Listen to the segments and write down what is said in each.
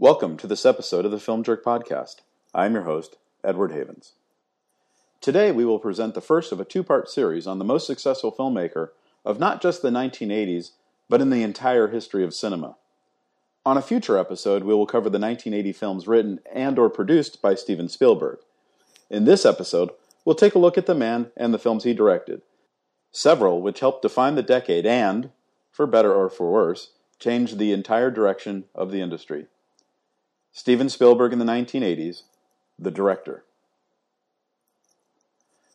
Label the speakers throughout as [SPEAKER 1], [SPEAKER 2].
[SPEAKER 1] Welcome to this episode of the FilmJerk Podcast. I'm your host, Edward Havens. Today we will present the first of a two part series on the most successful filmmaker of not just the 1980s, but in the entire history of cinema. On a future episode, we will cover the 1980 films written and or produced by Steven Spielberg. In this episode, we'll take a look at the man and the films he directed, several which helped define the decade and, for better or for worse, changed the entire direction of the industry. Steven Spielberg in the 1980s, the director.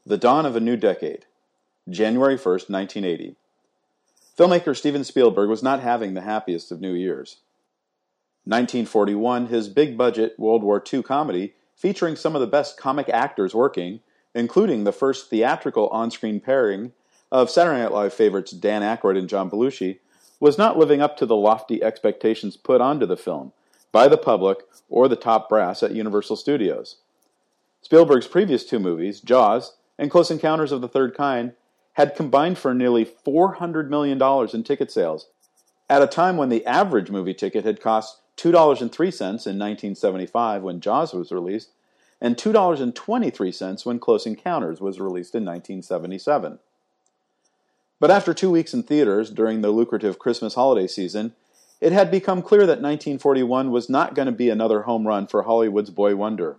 [SPEAKER 1] The dawn of a new decade, January 1st, 1980. Filmmaker Steven Spielberg was not having the happiest of New Year's. 1941, his big budget World War II comedy, featuring some of the best comic actors working, including the first theatrical on screen pairing of Saturday Night Live favorites Dan Aykroyd and John Belushi, was not living up to the lofty expectations put onto the film by the public or the top brass at Universal Studios. Spielberg's previous two movies, Jaws and Close Encounters of the Third Kind, had combined for nearly $400 million in ticket sales, at a time when the average movie ticket had cost $2.03 in 1975 when Jaws was released, and $2.23 when Close Encounters was released in 1977. But after two weeks in theaters during the lucrative Christmas holiday season, it had become clear that 1941 was not going to be another home run for Hollywood's boy wonder.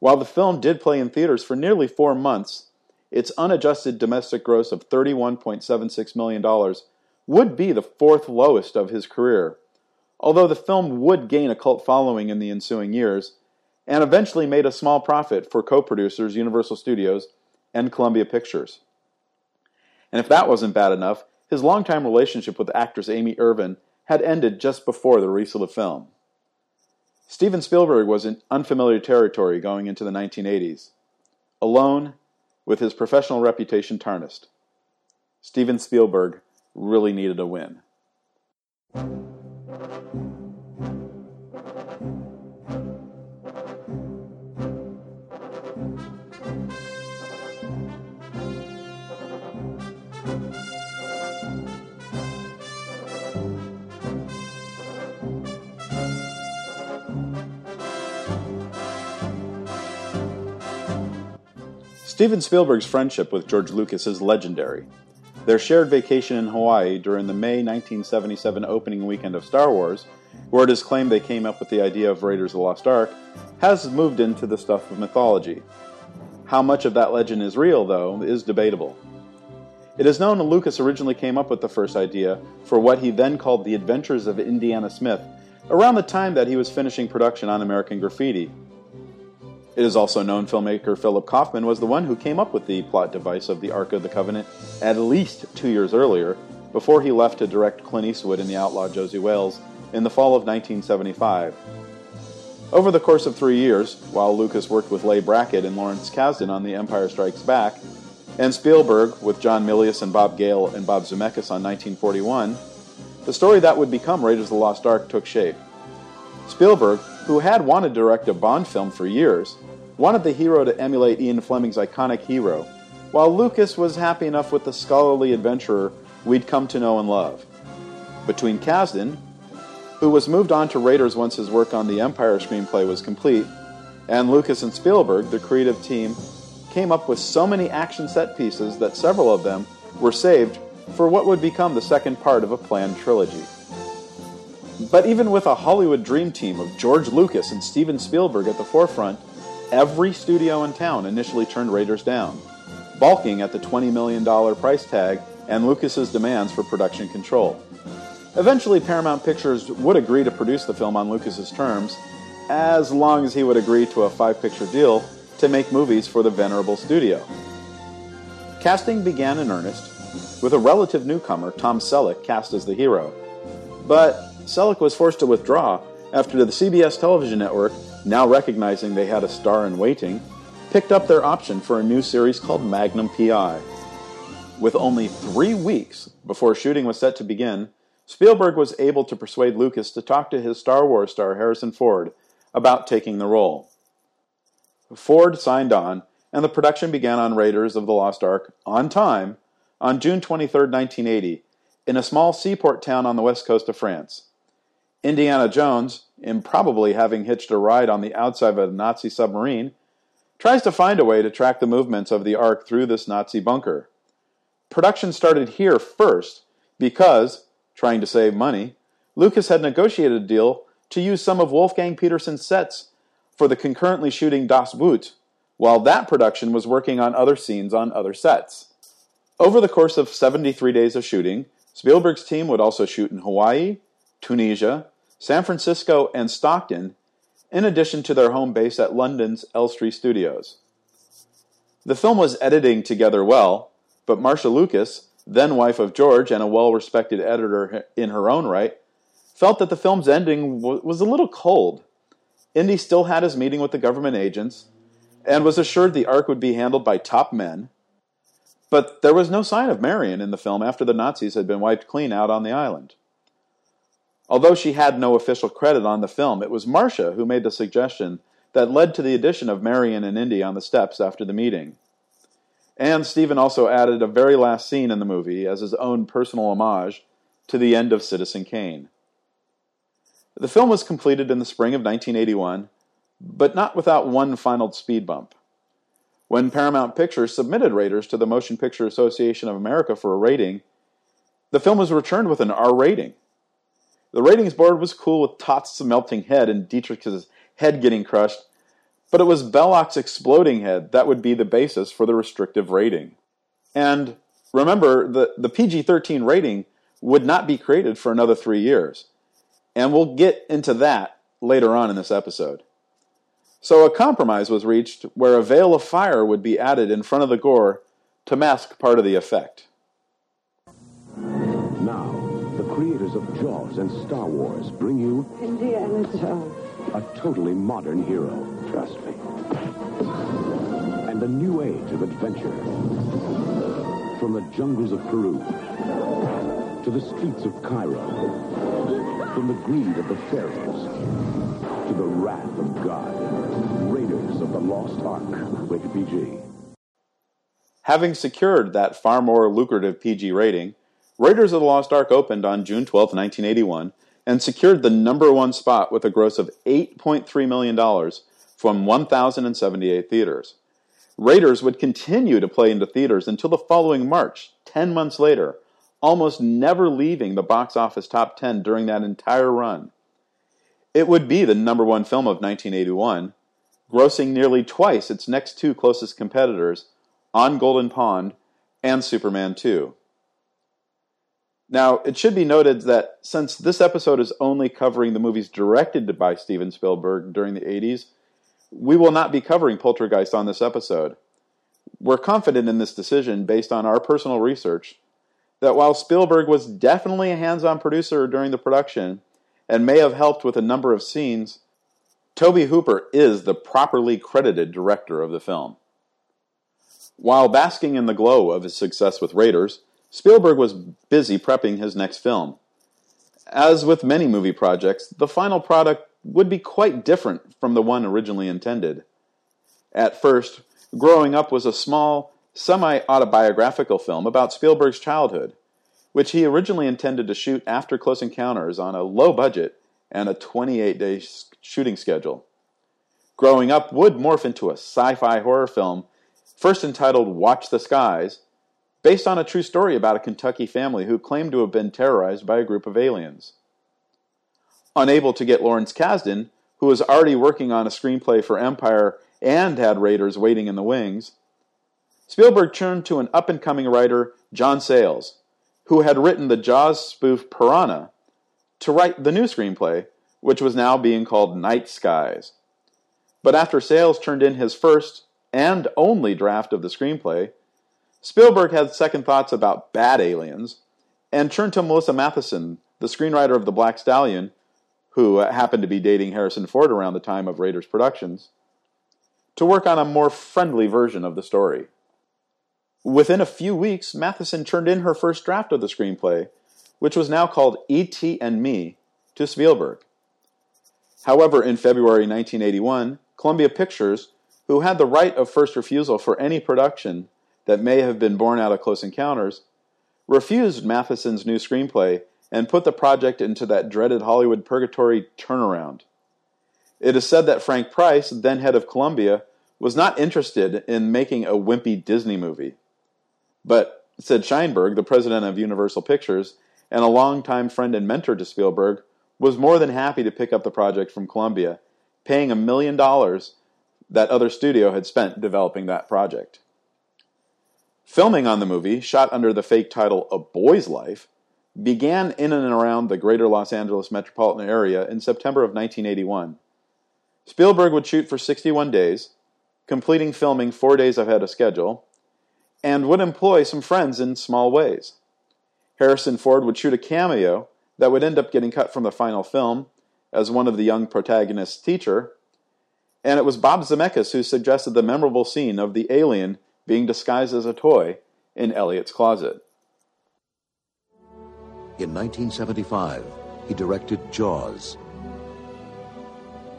[SPEAKER 1] While the film did play in theaters for nearly four months, its unadjusted domestic gross of $31.76 million would be the fourth lowest of his career, although the film would gain a cult following in the ensuing years and eventually made a small profit for co producers Universal Studios and Columbia Pictures. And if that wasn't bad enough, his longtime relationship with actress Amy Irving had ended just before the release of the film. Steven Spielberg was in unfamiliar territory going into the 1980s. Alone, with his professional reputation tarnished, Steven Spielberg really needed a win. Steven Spielberg's friendship with George Lucas is legendary. Their shared vacation in Hawaii during the May 1977 opening weekend of Star Wars, where it is claimed they came up with the idea of Raiders of the Lost Ark, has moved into the stuff of mythology. How much of that legend is real, though, is debatable. It is known that Lucas originally came up with the first idea for what he then called The Adventures of Indiana Smith around the time that he was finishing production on American Graffiti, it is also known filmmaker Philip Kaufman was the one who came up with the plot device of the Ark of the Covenant at least two years earlier, before he left to direct Clint Eastwood in The Outlaw Josey Wales in the fall of 1975. Over the course of three years, while Lucas worked with Leigh Brackett and Lawrence Kasdan on The Empire Strikes Back, and Spielberg with John Milius and Bob Gale and Bob Zemeckis on 1941, the story that would become Raiders of the Lost Ark took shape. Spielberg, who had wanted to direct a Bond film for years, wanted the hero to emulate Ian Fleming's iconic hero, while Lucas was happy enough with the scholarly adventurer we'd come to know and love. Between Kasdan, who was moved on to Raiders once his work on the Empire screenplay was complete, and Lucas and Spielberg, the creative team, came up with so many action set pieces that several of them were saved for what would become the second part of a planned trilogy. But even with a Hollywood dream team of George Lucas and Steven Spielberg at the forefront, Every studio in town initially turned Raiders down, balking at the $20 million price tag and Lucas's demands for production control. Eventually, Paramount Pictures would agree to produce the film on Lucas's terms, as long as he would agree to a five picture deal to make movies for the venerable studio. Casting began in earnest, with a relative newcomer, Tom Selleck, cast as the hero. But Selleck was forced to withdraw after the CBS television network now recognizing they had a star in waiting, picked up their option for a new series called Magnum PI. With only three weeks before shooting was set to begin, Spielberg was able to persuade Lucas to talk to his Star Wars star Harrison Ford about taking the role. Ford signed on, and the production began on Raiders of the Lost Ark on time on June 23, 1980, in a small seaport town on the west coast of France. Indiana Jones, improbably having hitched a ride on the outside of a Nazi submarine, tries to find a way to track the movements of the Ark through this Nazi bunker. Production started here first because, trying to save money, Lucas had negotiated a deal to use some of Wolfgang Petersen's sets for the concurrently shooting Das Boot, while that production was working on other scenes on other sets. Over the course of 73 days of shooting, Spielberg's team would also shoot in Hawaii, Tunisia, San Francisco, and Stockton, in addition to their home base at London's Elstree Studios. The film was editing together well, but Marcia Lucas, then wife of George and a well respected editor in her own right, felt that the film's ending was a little cold. Indy still had his meeting with the government agents and was assured the Ark would be handled by top men. But there was no sign of Marion in the film after the Nazis had been wiped clean out on the island. Although she had no official credit on the film, it was Marcia who made the suggestion that led to the addition of Marion and Indy on the steps after the meeting. And Steven also added a very last scene in the movie as his own personal homage to the end of Citizen Kane. The film was completed in the spring of 1981, but not without one final speed bump. When Paramount Pictures submitted Raiders to the Motion Picture Association of America for a rating, the film was returned with an R rating. The ratings board was cool with Toth's melting head and Dietrich's head getting crushed, but it was Belloq's exploding head that would be the basis for the restrictive rating. And remember, the, the PG 13 rating would not be created for another three years. And we'll get into that later on in this episode. So a compromise was reached where a veil of fire would be added in front of the gore to mask part of the effect.
[SPEAKER 2] Creators of Jaws and Star Wars bring you
[SPEAKER 3] Indiana Jones.
[SPEAKER 2] a totally modern hero
[SPEAKER 3] Trust me.
[SPEAKER 2] and a new age of adventure. From the jungles of Peru to the streets of Cairo, from the greed of the pharaohs to the wrath of God. Raiders of the Lost Ark. Rated PG.
[SPEAKER 1] Having secured that far more lucrative PG rating, Raiders of the Lost Ark opened on June 12, 1981, and secured the number one spot with a gross of $8.3 million from 1,078 theaters. Raiders would continue to play into theaters until the following March, 10 months later, almost never leaving the box office top 10 during that entire run. It would be the number one film of 1981, grossing nearly twice its next two closest competitors, On Golden Pond and Superman 2. Now, it should be noted that since this episode is only covering the movies directed by Steven Spielberg during the 80s, we will not be covering Poltergeist on this episode. We're confident in this decision based on our personal research that while Spielberg was definitely a hands on producer during the production and may have helped with a number of scenes, Tobe Hooper is the properly credited director of the film. While basking in the glow of his success with Raiders, Spielberg was busy prepping his next film. As with many movie projects, the final product would be quite different from the one originally intended. At first, Growing Up was a small, semi autobiographical film about Spielberg's childhood, which he originally intended to shoot after Close Encounters on a low budget and a 28 day shooting schedule. Growing Up would morph into a sci fi horror film, first entitled Watch the Skies, based on a true story about a Kentucky family who claimed to have been terrorized by a group of aliens. Unable to get Lawrence Kasdan, who was already working on a screenplay for Empire and had Raiders waiting in the wings, Spielberg turned to an up and coming writer, John Sayles, who had written the Jaws spoof Piranha, to write the new screenplay, which was now being called Night Skies. But after Sayles turned in his first and only draft of the screenplay, Spielberg had second thoughts about bad aliens and turned to Melissa Mathison, the screenwriter of The Black Stallion, who happened to be dating Harrison Ford around the time of Raiders productions, to work on a more friendly version of the story. Within a few weeks, Mathison turned in her first draft of the screenplay, which was now called E.T. and Me, to Spielberg. However, in February 1981, Columbia Pictures, who had the right of first refusal for any production that may have been born out of Close Encounters, refused Mathison's new screenplay and put the project into that dreaded Hollywood purgatory turnaround. It is said that Frank Price, then head of Columbia, was not interested in making a wimpy Disney movie. But, Sid Sheinberg, the president of Universal Pictures, and a longtime friend and mentor to Spielberg, was more than happy to pick up the project from Columbia, paying a million dollars that other studio had spent developing that project. Filming on the movie, shot under the fake title A Boy's Life, began in and around the greater Los Angeles metropolitan area in September of 1981. Spielberg would shoot for 61 days, completing filming four days ahead of schedule, and would employ some friends in small ways. Harrison Ford would shoot a cameo that would end up getting cut from the final film as one of the young protagonist's teacher, and it was Bob Zemeckis who suggested the memorable scene of the alien being disguised as a toy in Elliott's closet.
[SPEAKER 4] In 1975, he directed Jaws.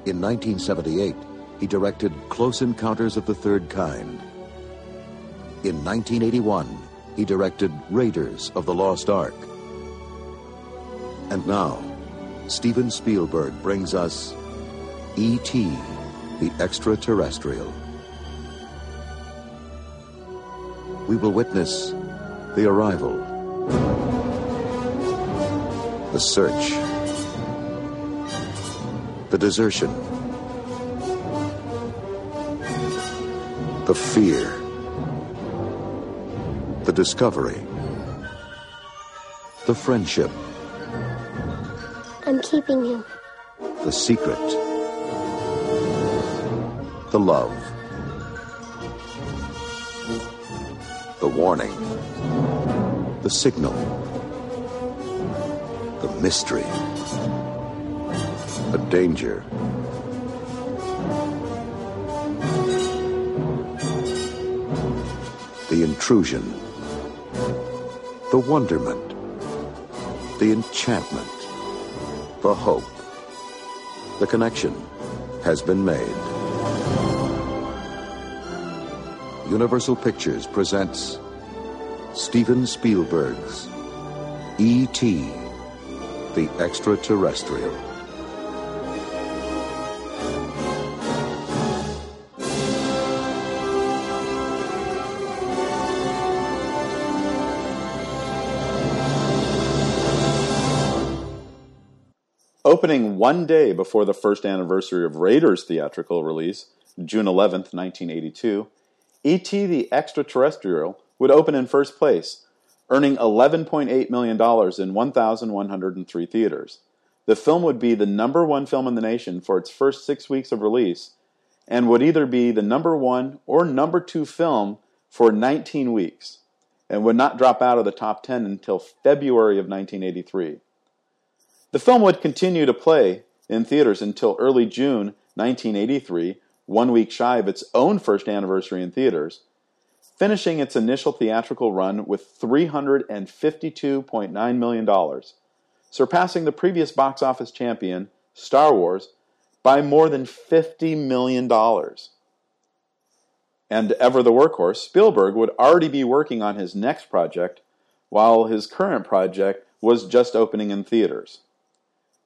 [SPEAKER 4] In 1978, he directed Close Encounters of the Third Kind. In 1981, he directed Raiders of the Lost Ark. And now, Steven Spielberg brings us E.T., the Extraterrestrial. We will witness the arrival, the search, the desertion, the fear, the discovery, the friendship,
[SPEAKER 5] I'm keeping him.
[SPEAKER 4] the secret, the love, warning, the signal, the mystery, the danger. The intrusion, the wonderment, the enchantment, the hope. The connection has been made. Universal Pictures presents Steven Spielberg's E.T. the Extraterrestrial.
[SPEAKER 1] Opening one day before the first anniversary of Raiders' theatrical release, June 11th, 1982, E.T. the Extraterrestrial would open in first place, earning $11.8 million in 1,103 theaters. The film would be the number one film in the nation for its first six weeks of release and would either be the number one or number two film for 19 weeks and would not drop out of the top 10 until February of 1983. The film would continue to play in theaters until early June 1983, one week shy of its own first anniversary in theaters, finishing its initial theatrical run with $352.9 million, surpassing the previous box office champion, Star Wars, by more than $50 million. And ever the workhorse, Spielberg would already be working on his next project, while his current project was just opening in theaters.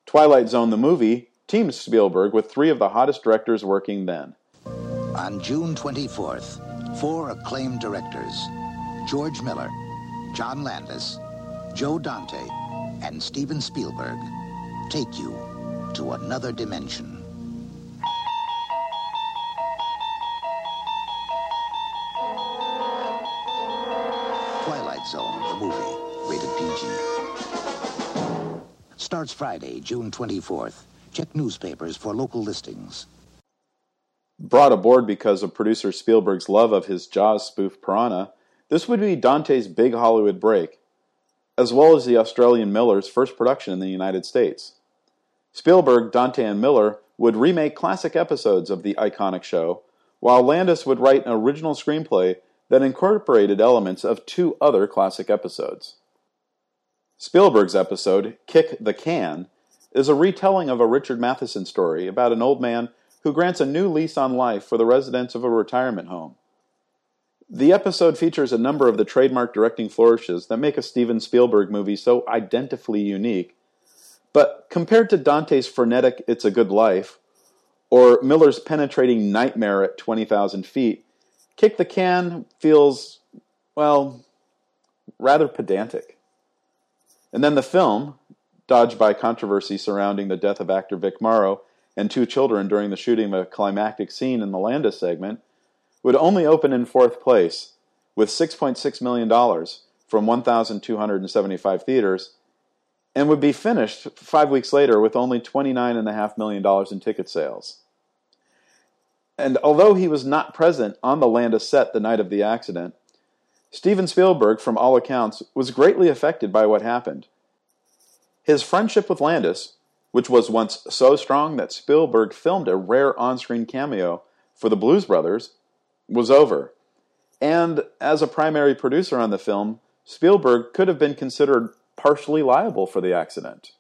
[SPEAKER 1] Twilight Zone the movie teams Spielberg with three of the hottest directors working then.
[SPEAKER 6] On June 24th, four acclaimed directors, George Miller, John Landis, Joe Dante, and Steven Spielberg, take you to another dimension. Twilight Zone, the movie, rated PG. Starts Friday, June 24th. Check newspapers for local listings.
[SPEAKER 1] Brought aboard because of producer Spielberg's love of his Jaws spoof Piranha, this would be Dante's big Hollywood break, as well as the Australian Miller's first production in the United States. Spielberg, Dante, and Miller would remake classic episodes of the iconic show, while Landis would write an original screenplay that incorporated elements of two other classic episodes. Spielberg's episode, Kick the Can, is a retelling of a Richard Matheson story about an old man who grants a new lease on life for the residents of a retirement home. The episode features a number of the trademark directing flourishes that make a Steven Spielberg movie so identifiably unique, but compared to Dante's frenetic It's a Good Life, or Miller's penetrating nightmare at 20,000 feet, Kick the Can feels, well, rather pedantic. And then the film, dodged by controversy surrounding the death of actor Vic Morrow and two children during the shooting of a climactic scene in the Landis segment, would only open in fourth place with $6.6 million from 1,275 theaters and would be finished five weeks later with only $29.5 million in ticket sales. And although he was not present on the Landis set the night of the accident, Steven Spielberg, from all accounts, was greatly affected by what happened. His friendship with Landis, which was once so strong that Spielberg filmed a rare on screen cameo for the Blues Brothers, was over. And as a primary producer on the film, Spielberg could have been considered partially liable for the accident.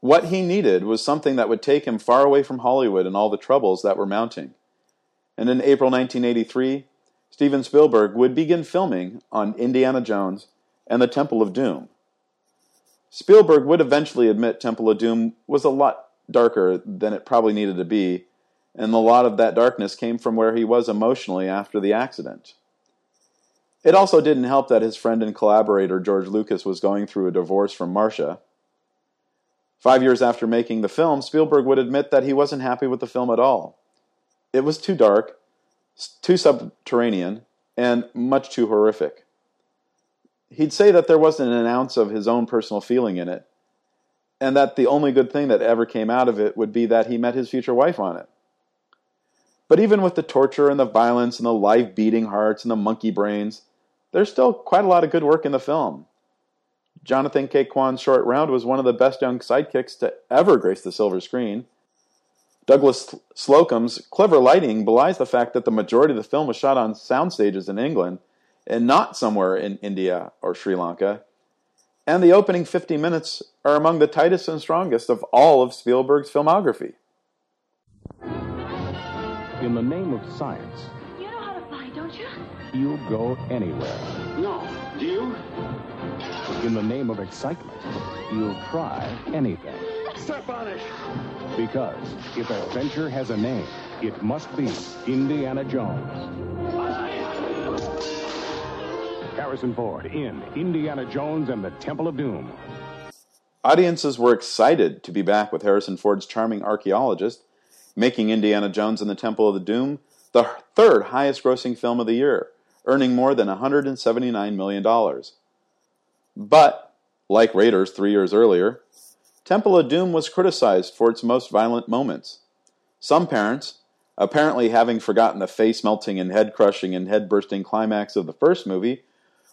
[SPEAKER 1] What he needed was something that would take him far away from Hollywood and all the troubles that were mounting. And in April 1983, Steven Spielberg would begin filming on Indiana Jones and the Temple of Doom. Spielberg would eventually admit Temple of Doom was a lot darker than it probably needed to be, and a lot of that darkness came from where he was emotionally after the accident. It also didn't help that his friend and collaborator George Lucas was going through a divorce from Marcia, Five years after making the film, Spielberg would admit that he wasn't happy with the film at all. It was too dark, too subterranean, and much too horrific. He'd say that there wasn't an ounce of his own personal feeling in it, and that the only good thing that ever came out of it would be that he met his future wife on it. But even with the torture and the violence and the live beating hearts and the monkey brains, there's still quite a lot of good work in the film. Jonathan Ke Quan's short round was one of the best young sidekicks to ever grace the silver screen. Douglas Slocombe's clever lighting belies the fact that the majority of the film was shot on sound stages in England and not somewhere in India or Sri Lanka. And the opening 50 minutes are among the tightest and strongest of all of Spielberg's filmography.
[SPEAKER 2] In the name of science,
[SPEAKER 5] You know how to fly, don't you?
[SPEAKER 2] you'll go anywhere.
[SPEAKER 7] No. Do you?
[SPEAKER 2] In the name of excitement, you'll try anything.
[SPEAKER 7] Step on it.
[SPEAKER 2] Because if adventure has a name, it must be Indiana Jones. Harrison Ford in Indiana Jones and the Temple of Doom.
[SPEAKER 1] Audiences were excited to be back with Harrison Ford's charming archaeologist, making Indiana Jones and the Temple of the Doom the third highest grossing film of the year, earning more than $179 million. But, like Raiders three years earlier, Temple of Doom was criticized for its most violent moments. Some parents, apparently having forgotten the face melting and head crushing and head bursting climax of the first movie,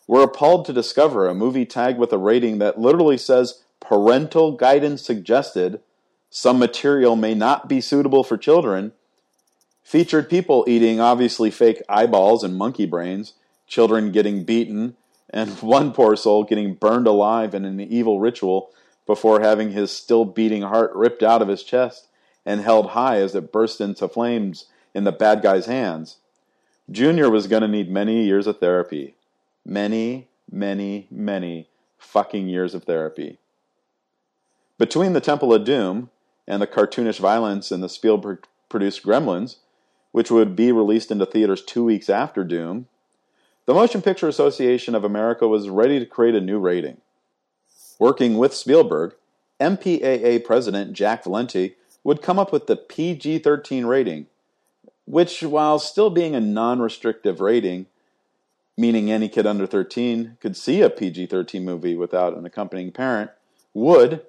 [SPEAKER 1] were appalled to discover a movie tagged with a rating that literally says parental guidance suggested some material may not be suitable for children, featured people eating obviously fake eyeballs and monkey brains, children getting beaten, and one poor soul getting burned alive in an evil ritual before having his still beating heart ripped out of his chest and held high as it burst into flames in the bad guy's hands. Junior was going to need many years of therapy. Many, many, many fucking years of therapy. Between the Temple of Doom and the cartoonish violence in the Spielberg produced Gremlins, which would be released into theaters two weeks after Doom, the Motion Picture Association of America was ready to create a new rating. Working with Spielberg, MPAA President Jack Valenti would come up with the PG 13 rating, which, while still being a non restrictive rating, meaning any kid under 13 could see a PG 13 movie without an accompanying parent, would,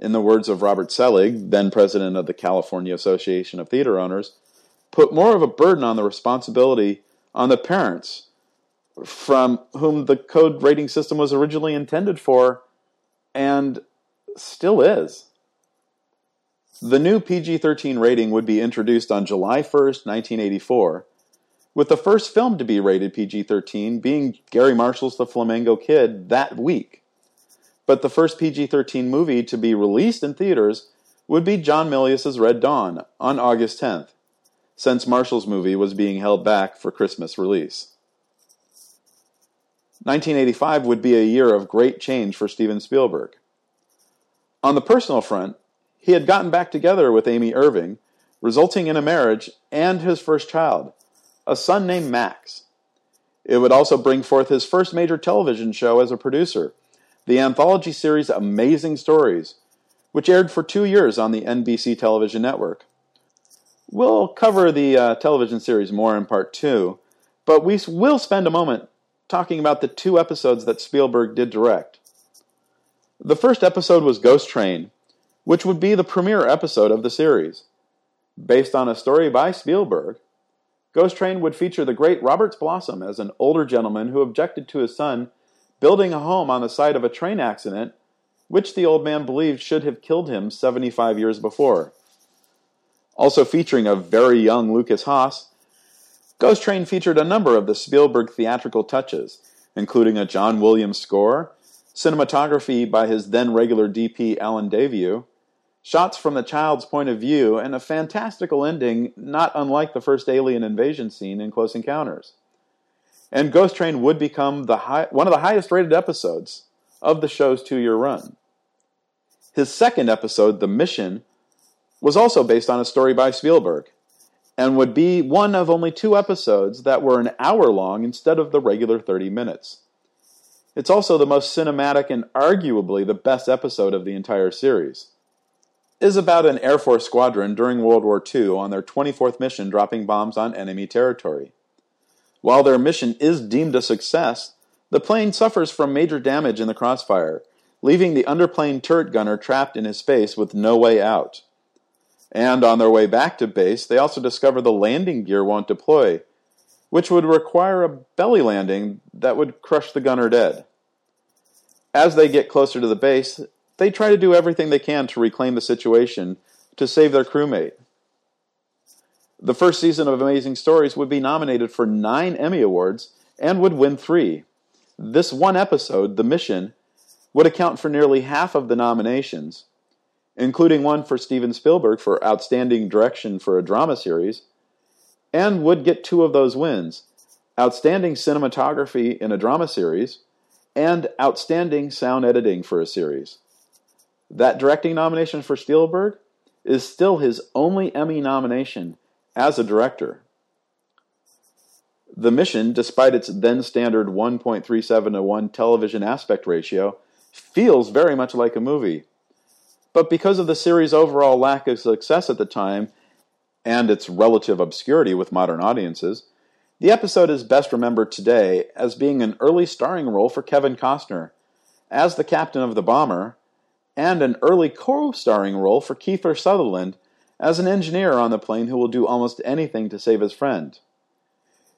[SPEAKER 1] in the words of Robert Selig, then president of the California Association of Theater Owners, put more of a burden on the responsibility on the parents from whom the code rating system was originally intended for and still is. The new PG 13 rating would be introduced on July 1st, 1984, with the first film to be rated PG 13 being Garry Marshall's The Flamingo Kid that week. But the first PG 13 movie to be released in theaters would be John Milius's Red Dawn on August 10th, since Marshall's movie was being held back for Christmas release. 1985 would be a year of great change for Steven Spielberg. On the personal front, he had gotten back together with Amy Irving, resulting in a marriage and his first child, a son named Max. It would also bring forth his first major television show as a producer, the anthology series Amazing Stories, which aired for two years on the NBC television network. We'll cover the uh, television series more in part two, but we will spend a moment talking about the two episodes that Spielberg did direct. The first episode was Ghost Train, which would be the premiere episode of the series. Based on a story by Spielberg, Ghost Train would feature the great Roberts Blossom as an older gentleman who objected to his son building a home on the site of a train accident, which the old man believed should have killed him 75 years before. Also featuring a very young Lukas Haas, Ghost Train featured a number of the Spielberg theatrical touches, including a John Williams score, cinematography by his then regular DP Allen Daviau, shots from the child's point of view, and a fantastical ending not unlike the first alien invasion scene in Close Encounters. And Ghost Train would become the high, one of the highest rated episodes of the show's two year run. His second episode, The Mission, was also based on a story by Spielberg and would be one of only two episodes that were an hour long instead of the regular 30 minutes. It's also the most cinematic and arguably the best episode of the entire series. Is about an Air Force squadron during World War II on their 24th mission dropping bombs on enemy territory. While their mission is deemed a success, the plane suffers from major damage in the crossfire, leaving the underplane turret gunner trapped in his space with no way out. And on their way back to base, they also discover the landing gear won't deploy, which would require a belly landing that would crush the gunner dead. As they get closer to the base, they try to do everything they can to reclaim the situation to save their crewmate. The first season of Amazing Stories would be nominated for nine Emmy Awards and would win three. This one episode, The Mission, would account for nearly half of the nominations including one for Steven Spielberg for Outstanding Direction for a Drama Series, and would get two of those wins Outstanding Cinematography in a Drama Series and Outstanding Sound Editing for a Series. That directing nomination for Spielberg is still his only Emmy nomination as a director. The Mission, despite its then standard 1.37 to 1 television aspect ratio, feels very much like a movie but because of the series' overall lack of success at the time and its relative obscurity with modern audiences, the episode is best remembered today as being an early starring role for Kevin Costner as the captain of the bomber, and an early co starring role for Kiefer Sutherland as an engineer on the plane who will do almost anything to save his friend.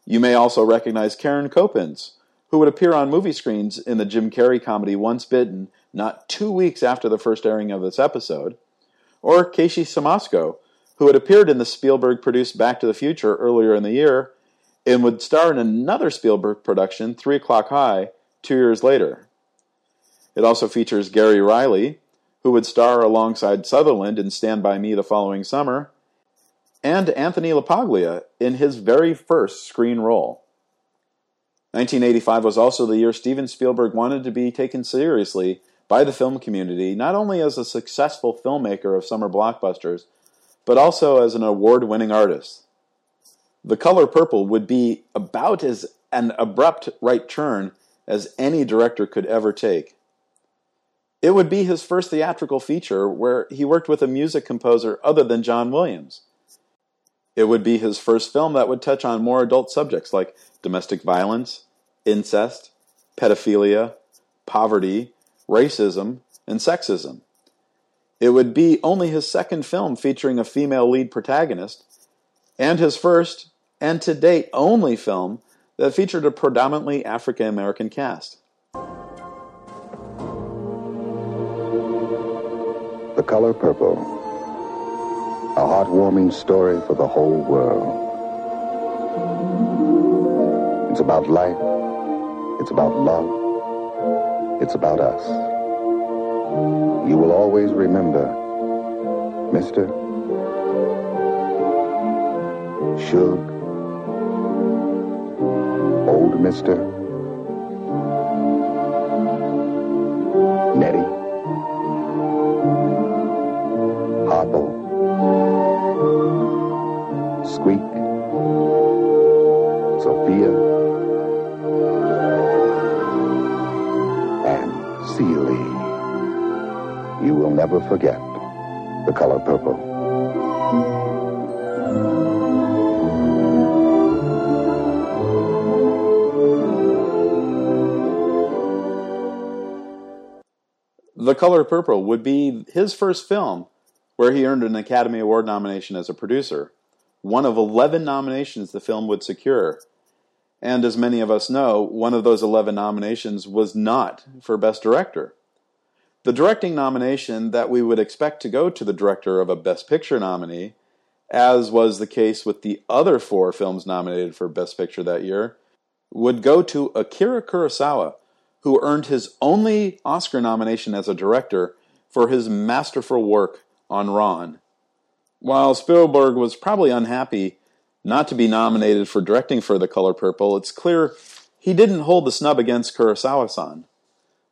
[SPEAKER 1] You may also recognize Karen Kopins, who would appear on movie screens in the Jim Carrey comedy Once Bitten not two weeks after the first airing of this episode, or Casey Siemaszko, who had appeared in the Spielberg produced Back to the Future earlier in the year and would star in another Spielberg production, Three O'Clock High, two years later. It also features Gary Riley, who would star alongside Sutherland in Stand By Me the following summer, and Anthony LaPaglia in his very first screen role. 1985 was also the year Steven Spielberg wanted to be taken seriously by the film community, not only as a successful filmmaker of summer blockbusters, but also as an award winning artist. The Color Purple would be about as an abrupt right turn as any director could ever take. It would be his first theatrical feature where he worked with a music composer other than John Williams. It would be his first film that would touch on more adult subjects like domestic violence, incest, pedophilia, poverty, racism, and sexism. It would be only his second film featuring a female lead protagonist, and his first, and to date only film, that featured a predominantly African American cast.
[SPEAKER 8] Color Purple. A heartwarming story for the whole world. It's about life. It's about love. It's about us. You will always remember, Mr. Shug, old Mr. Color Purple
[SPEAKER 1] would be his first film where he earned an Academy Award nomination as a producer, one of 11 nominations the film would secure. And as many of us know, one of those 11 nominations was not for Best Director. The directing nomination that we would expect to go to the director of a Best Picture nominee, as was the case with the other four films nominated for Best Picture that year, would go to Akira Kurosawa, who earned his only Oscar nomination as a director for his masterful work on Ran. While Spielberg was probably unhappy not to be nominated for directing for The Color Purple, it's clear he didn't hold the snub against Kurosawa san.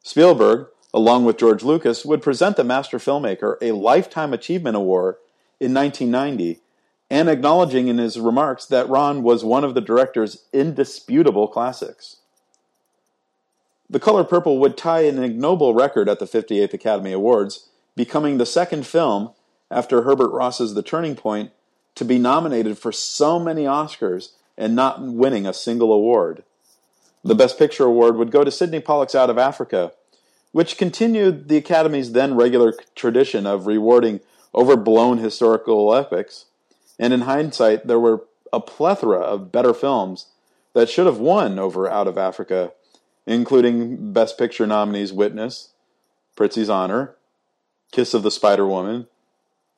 [SPEAKER 1] Spielberg, along with George Lucas, would present the master filmmaker a Lifetime Achievement Award in 1990, and acknowledging in his remarks that Ran was one of the director's indisputable classics. The Color Purple would tie an ignoble record at the 58th Academy Awards, becoming the second film after Herbert Ross's The Turning Point to be nominated for so many Oscars and not winning a single award. The Best Picture award would go to Sydney Pollack's Out of Africa, which continued the Academy's then regular tradition of rewarding overblown historical epics. And in hindsight, there were a plethora of better films that should have won over Out of Africa, including Best Picture nominees Witness, Prizzi's Honor, Kiss of the Spider Woman,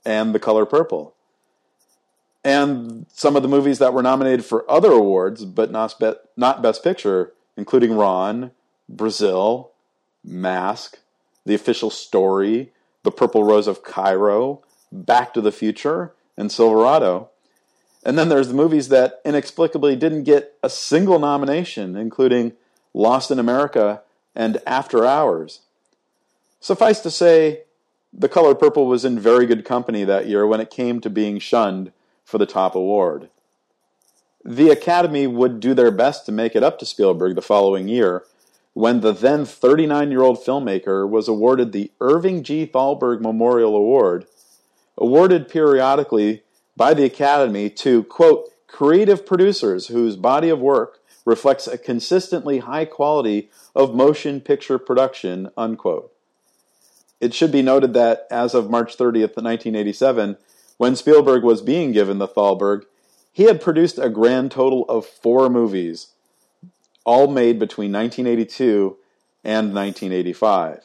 [SPEAKER 1] and The Color Purple. And some of the movies that were nominated for other awards, but not, not Best Picture, including Ran, Brazil, Mask, The Official Story, The Purple Rose of Cairo, Back to the Future, and Silverado. And then there's the movies that inexplicably didn't get a single nomination, including Lost in America and After Hours. Suffice to say, The Color Purple was in very good company that year when it came to being shunned for the top award. The Academy would do their best to make it up to Spielberg the following year when the then 39 year old filmmaker was awarded the Irving G. Thalberg Memorial Award, awarded periodically by the Academy to, quote, creative producers whose body of work reflects a consistently high quality of motion picture production, unquote. It should be noted that as of March 30th, 1987, when Spielberg was being given the Thalberg, he had produced a grand total of four movies, all made between 1982 and 1985.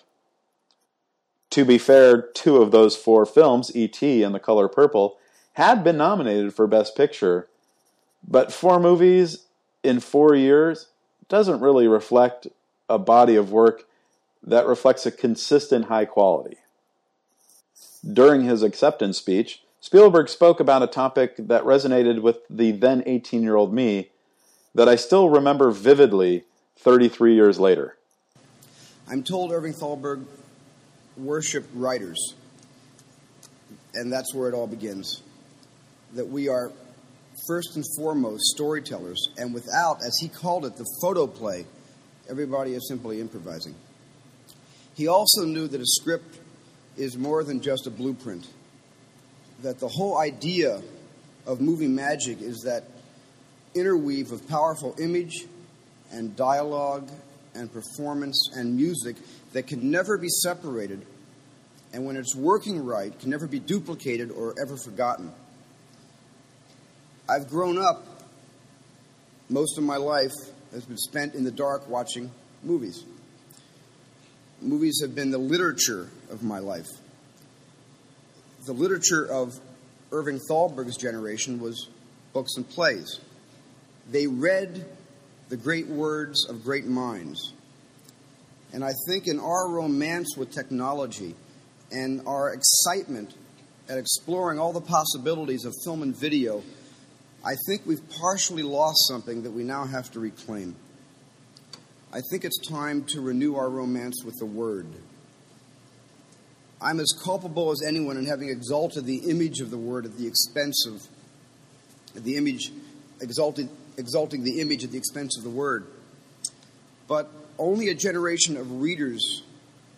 [SPEAKER 1] To be fair, two of those four films, E.T. and The Color Purple, had been nominated for Best Picture, but four movies in four years doesn't really reflect a body of work that reflects a consistent high quality. During his acceptance speech, Spielberg spoke about a topic that resonated with the then 18 year old me that I still remember vividly 33 years later.
[SPEAKER 9] I'm told Irving Thalberg worshiped writers, and that's where it all begins. That we are first and foremost storytellers, and without, as he called it, the photoplay, everybody is simply improvising. He also knew that a script is more than just a blueprint, that the whole idea of movie magic is that interweave of powerful image and dialogue and performance and music that can never be separated, and when it's working right, can never be duplicated or ever forgotten. I've grown up, most of my life has been spent in the dark watching movies. Movies have been the literature of my life. The literature of Irving Thalberg's generation was books and plays. They read the great words of great minds. And I think in our romance with technology and our excitement at exploring all the possibilities of film and video, I think we've partially lost something that we now have to reclaim. I think it's time to renew our romance with the Word. I'm as culpable as anyone in having exalted the image of the Word at the expense of the image, exalted, exalting the image at the expense of the Word. But only a generation of readers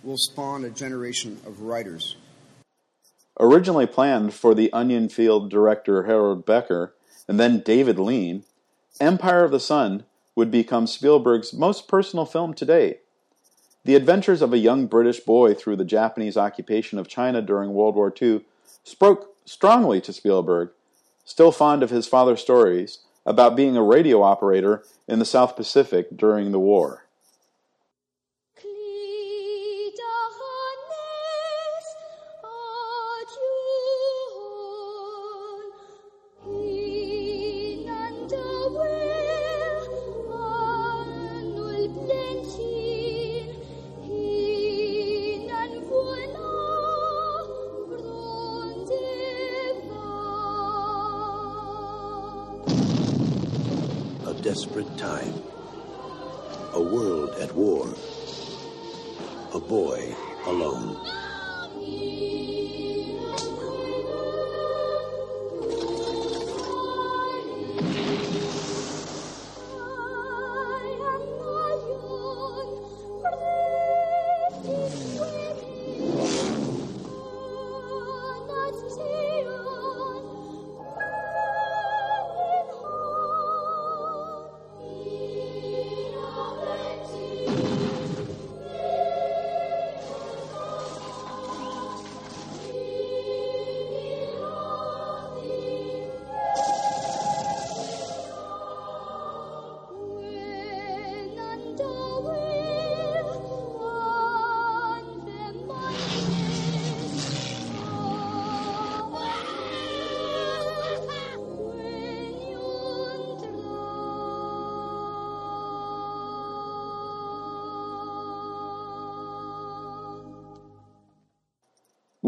[SPEAKER 9] will spawn a generation of writers.
[SPEAKER 5] Originally planned for the Onion Field director Harold Becker and then David Lean, Empire of the Sun would become Spielberg's most personal film to date. The adventures of a young British boy through the Japanese occupation of China during World War II spoke strongly to Spielberg, still fond of his father's stories about being a radio operator in the South Pacific during the war.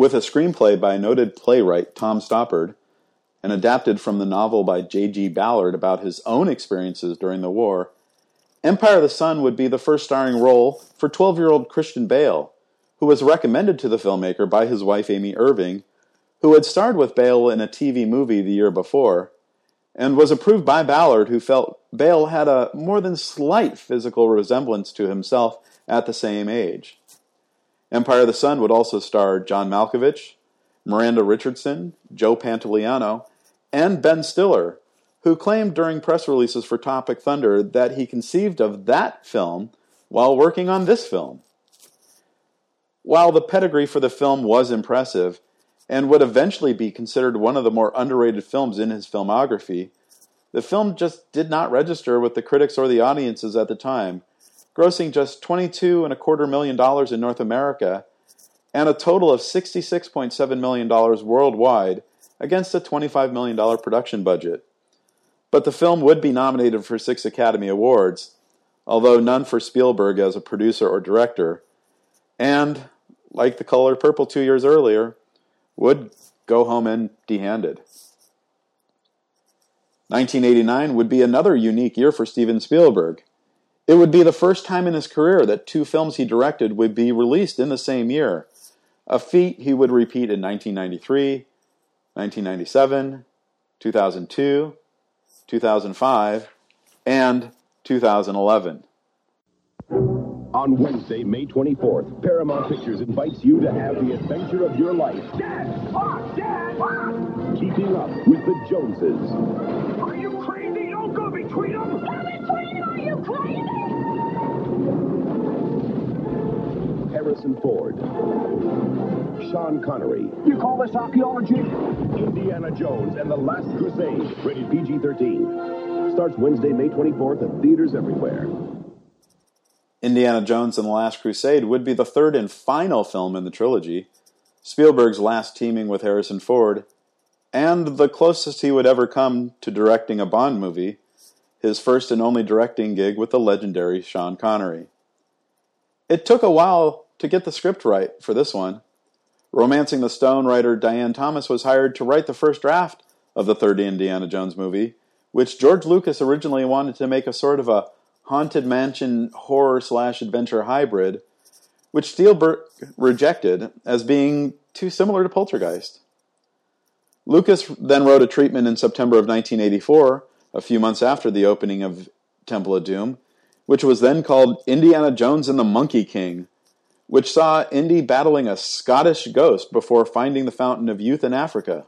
[SPEAKER 1] With a screenplay by noted playwright Tom Stoppard and adapted from the novel by J.G. Ballard about his own experiences during the war, Empire of the Sun would be the first starring role for 12 year old Christian Bale, who was recommended to the filmmaker by his wife Amy Irving, who had starred with Bale in a TV movie the year before, and was approved by Ballard, who felt Bale had a more than slight physical resemblance to himself at the same age. Empire of the Sun would also star John Malkovich, Miranda Richardson, Joe Pantoliano, and Ben Stiller, who claimed during press releases for Tropic Thunder that he conceived of that film while working on this film. While the pedigree for the film was impressive and would eventually be considered one of the more underrated films in his filmography, the film just did not register with the critics or the audiences at the time grossing just 22 and a quarter million dollars in North America and a total of $66.7 million worldwide against a $25 million production budget. But the film would be nominated for six Academy Awards, although none for Spielberg as a producer or director, and, like The Color Purple two years earlier, would go home empty handed. 1989 would be another unique year for Steven Spielberg. It would be the first time in his career that two films he directed would be released in the same year, a feat he would repeat in 1993, 1997, 2002, 2005, and 2011.
[SPEAKER 2] On Wednesday, May 24th, Paramount Pictures invites you to have the adventure of your life.
[SPEAKER 10] Dad! Pop! Dad! Pop!
[SPEAKER 2] Keeping up with the Joneses.
[SPEAKER 10] Are you crazy? Don't go between them!
[SPEAKER 11] Go between them! Are you crazy?
[SPEAKER 2] Harrison Ford. Sean Connery.
[SPEAKER 10] You call this archaeology?
[SPEAKER 2] Indiana Jones and the Last Crusade. Rated PG-13. Starts Wednesday, May 24th at theaters everywhere.
[SPEAKER 5] Indiana Jones and the Last Crusade would be the third and final film in the trilogy, Spielberg's last teaming with Harrison Ford, and the closest he would ever come to directing a Bond movie, his first and only directing gig with the legendary Sean Connery. It took a while to get the script right for this one. Romancing the Stone writer Diane Thomas was hired to write the first draft of the third Indiana Jones movie, which George Lucas originally wanted to make a sort of a haunted mansion horror slash adventure hybrid, which Spielberg rejected as being too similar to Poltergeist. Lucas then wrote a treatment in September of 1984, a few months after the opening of Temple of Doom, which was then called Indiana Jones and the Monkey King,
[SPEAKER 1] which saw Indy battling a Scottish ghost before finding the fountain of youth in Africa.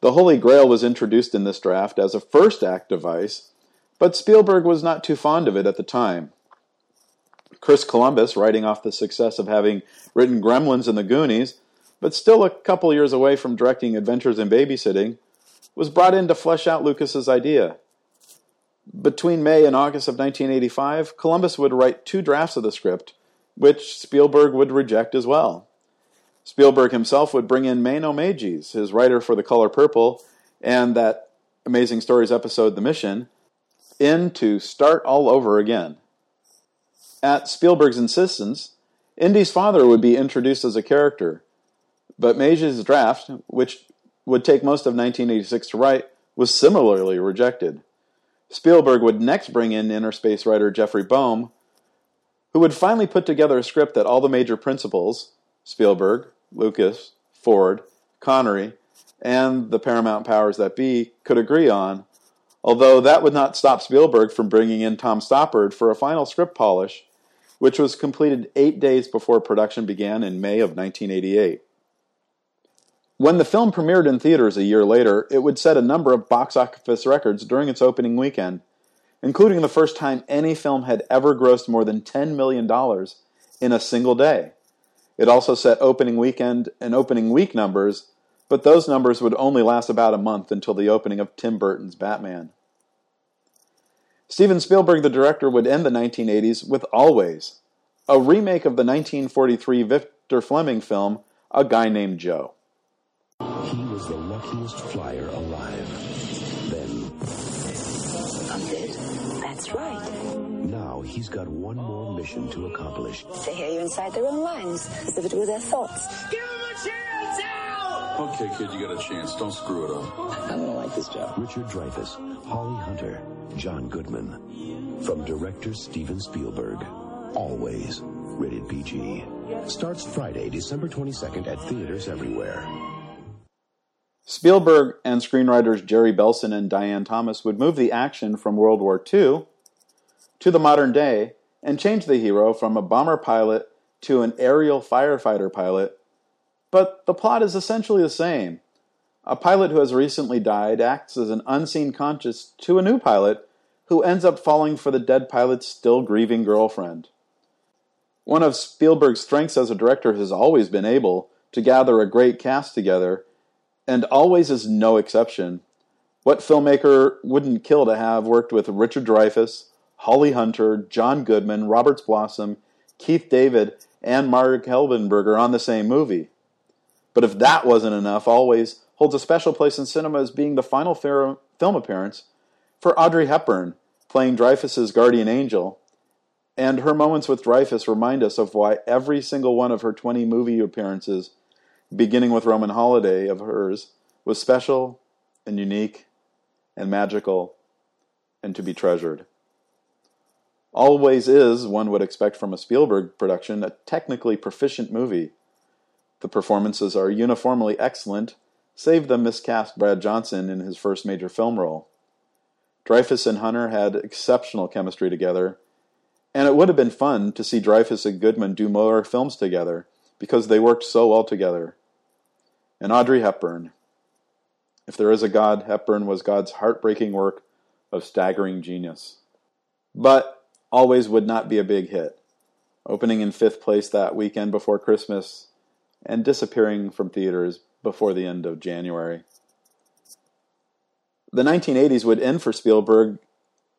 [SPEAKER 1] The Holy Grail was introduced in this draft as a first act device, but Spielberg was not too fond of it at the time. Chris Columbus, writing off the success of having written Gremlins and the Goonies, but still a couple years away from directing Adventures in Babysitting, was brought in to flesh out Lucas's idea. Between May and August of 1985, Columbus would write two drafts of the script, which Spielberg would reject as well. Spielberg himself would bring in Menno Meyjes, his writer for The Color Purple and that Amazing Stories episode, The Mission, in to start all over again. At Spielberg's insistence, Indy's father would be introduced as a character, but Meyjes' draft, which would take most of 1986 to write, was similarly rejected. Spielberg would next bring in Innerspace writer Jeffrey Boam, who would finally put together a script that all the major principals Spielberg, Lucas, Ford, Connery, and the Paramount powers that be could agree on, although that would not stop Spielberg from bringing in Tom Stoppard for a final script polish, which was completed eight days before production began in May of 1988. When the film premiered in theaters a year later, it would set a number of box office records during its opening weekend, including the first time any film had ever grossed more than $10 million in a single day. It also set opening weekend and opening week numbers, but those numbers would only last about a month until the opening of Tim Burton's Batman. Steven Spielberg, the director, would end the 1980s with Always, a remake of the 1943 Victor Fleming film A Guy Named Joe.
[SPEAKER 4] He was the luckiest flyer alive. Then.
[SPEAKER 12] I'm dead. That's right.
[SPEAKER 4] Now he's got one more mission to accomplish.
[SPEAKER 12] They hear you inside their own minds, as if it were their thoughts.
[SPEAKER 13] Give him a chance, Al!
[SPEAKER 14] Okay, kid, you got a chance. Don't screw it up.
[SPEAKER 12] I'm gonna like this job.
[SPEAKER 4] Richard Dreyfuss, Holly Hunter, John Goodman. From director Steven Spielberg. Always rated PG. Starts Friday, December 22nd at theaters everywhere.
[SPEAKER 1] Spielberg and screenwriters Jerry Belson and Diane Thomas would move the action from World War II to the modern day and change the hero from a bomber pilot to an aerial firefighter pilot, but the plot is essentially the same. A pilot who has recently died acts as an unseen conscience to a new pilot who ends up falling for the dead pilot's still grieving girlfriend. One of Spielberg's strengths as a director has always been able to gather a great cast together, and always is no exception. What filmmaker wouldn't kill to have worked with Richard Dreyfuss, Holly Hunter, John Goodman, Roberts Blossom, Keith David, and Marg Helgenberger on the same movie? But if that wasn't enough, Always holds a special place in cinema as being the final film appearance for Audrey Hepburn, playing Dreyfuss's guardian angel, and her moments with Dreyfuss remind us of why every single one of her 20 movie appearances, beginning with Roman Holiday of hers, was special and unique and magical and to be treasured. Always is, one would expect from a Spielberg production, a technically proficient movie. The performances are uniformly excellent, save the miscast Brad Johnson in his first major film role. Dreyfuss and Hunter had exceptional chemistry together, and it would have been fun to see Dreyfuss and Goodman do more films together because they worked so well together. And Audrey Hepburn. If there is a God, Hepburn was God's heartbreaking work of staggering genius. But always would not be a big hit, opening in fifth place that weekend before Christmas and disappearing from theaters before the end of January. The 1980s would end for Spielberg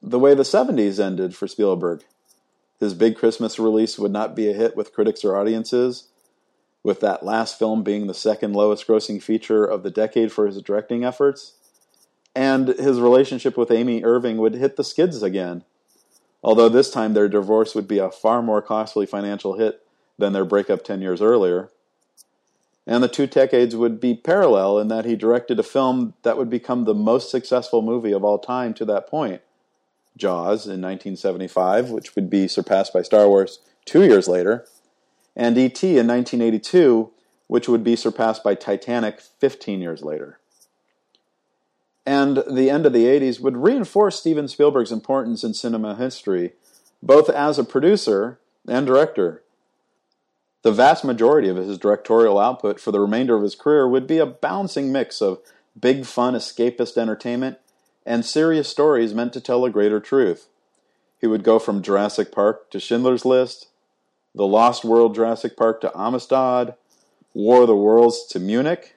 [SPEAKER 1] the way the 70s ended for Spielberg. His big Christmas release would not be a hit with critics or audiences, with that last film being the second lowest grossing feature of the decade for his directing efforts. And his relationship with Amy Irving would hit the skids again, although this time their divorce would be a far more costly financial hit than their breakup 10 years earlier. And the two decades would be parallel in that he directed a film that would become the most successful movie of all time to that point Jaws in 1975, which would be surpassed by Star Wars two years later, and E.T. in 1982, which would be surpassed by Titanic 15 years later. And the end of the 80s would reinforce Steven Spielberg's importance in cinema history, both as a producer and director. The vast majority of his directorial output for the remainder of his career would be a bouncing mix of big fun escapist entertainment and serious stories meant to tell a greater truth. He would go from Jurassic Park to Schindler's List, The Lost World Jurassic Park to Amistad, War of the Worlds to Munich.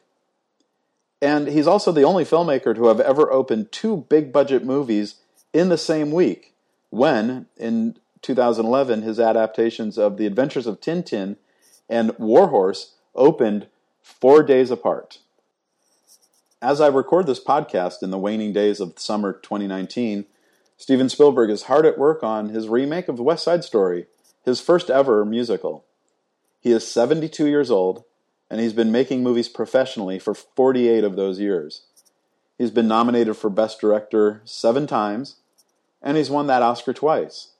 [SPEAKER 1] And he's also the only filmmaker to have ever opened two big budget movies in the same week when, in 2011, his adaptations of The Adventures of Tintin and Warhorse opened four days apart. As I record this podcast in the waning days of summer 2019, Steven Spielberg is hard at work on his remake of the West Side Story, his first ever musical. He is 72 years old, and he's been making movies professionally for 48 of those years. He's been nominated for Best Director seven times, and he's won that Oscar twice.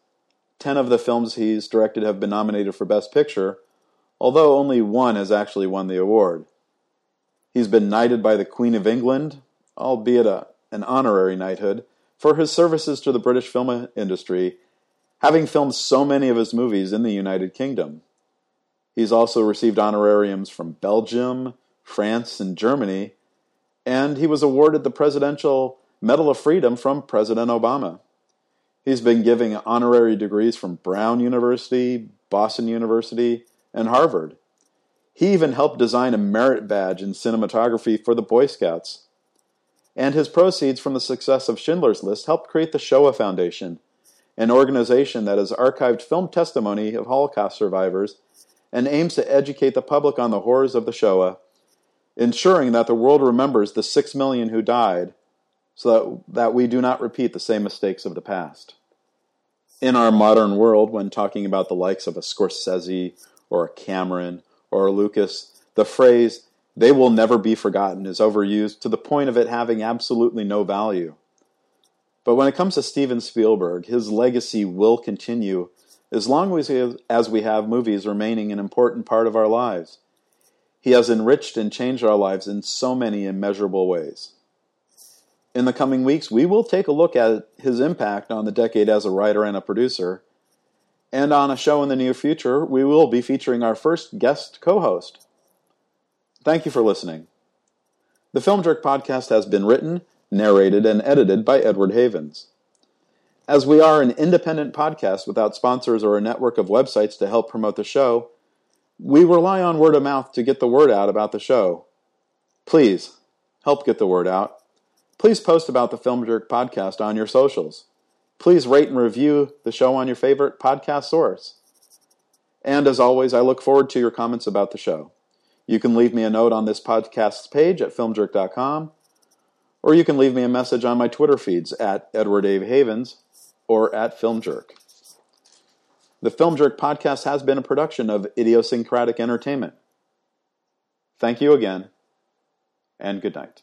[SPEAKER 1] Ten of the films he's directed have been nominated for Best Picture, although only one has actually won the award. He's been knighted by the Queen of England, albeit a, an honorary knighthood, for his services to the British film industry, having filmed so many of his movies in the United Kingdom. He's also received honorariums from Belgium, France, and Germany, and he was awarded the Presidential Medal of Freedom from President Obama. He's been giving honorary degrees from Brown University, Boston University, and Harvard. He even helped design a merit badge in cinematography for the Boy Scouts and his proceeds from the success of Schindler's List helped create the Shoah Foundation, an organization that has archived film testimony of Holocaust survivors and aims to educate the public on the horrors of the Shoah, ensuring that the world remembers the six million who died so that, that we do not repeat the same mistakes of the past. In our modern world, when talking about the likes of a Scorsese or a Cameron or a Lucas, the phrase they will never be forgotten is overused to the point of it having absolutely no value. But when it comes to Steven Spielberg, his legacy will continue as long as, we have movies remaining an important part of our lives. He has enriched and changed our lives in so many immeasurable ways. In the coming weeks, we will take a look at his impact on the decade as a writer and a producer. And on a show in the near future, we will be featuring our first guest co host. Thank you for listening. The FilmJerk podcast has been written, narrated, and edited by Edward Havens. As we are an independent podcast without sponsors or a network of websites to help promote the show, we rely on word of mouth to get the word out about the show. Please help get the word out. Please post about the FilmJerk podcast on your socials. Please rate and review the show on your favorite podcast source. And as always, I look forward to your comments about the show. You can leave me a note on this podcast's page at filmjerk.com, or you can leave me a message on my Twitter feeds at Edward A. Havens or at FilmJerk. The FilmJerk podcast has been a production of Idiosyncratic Entertainment. Thank you again, and good night.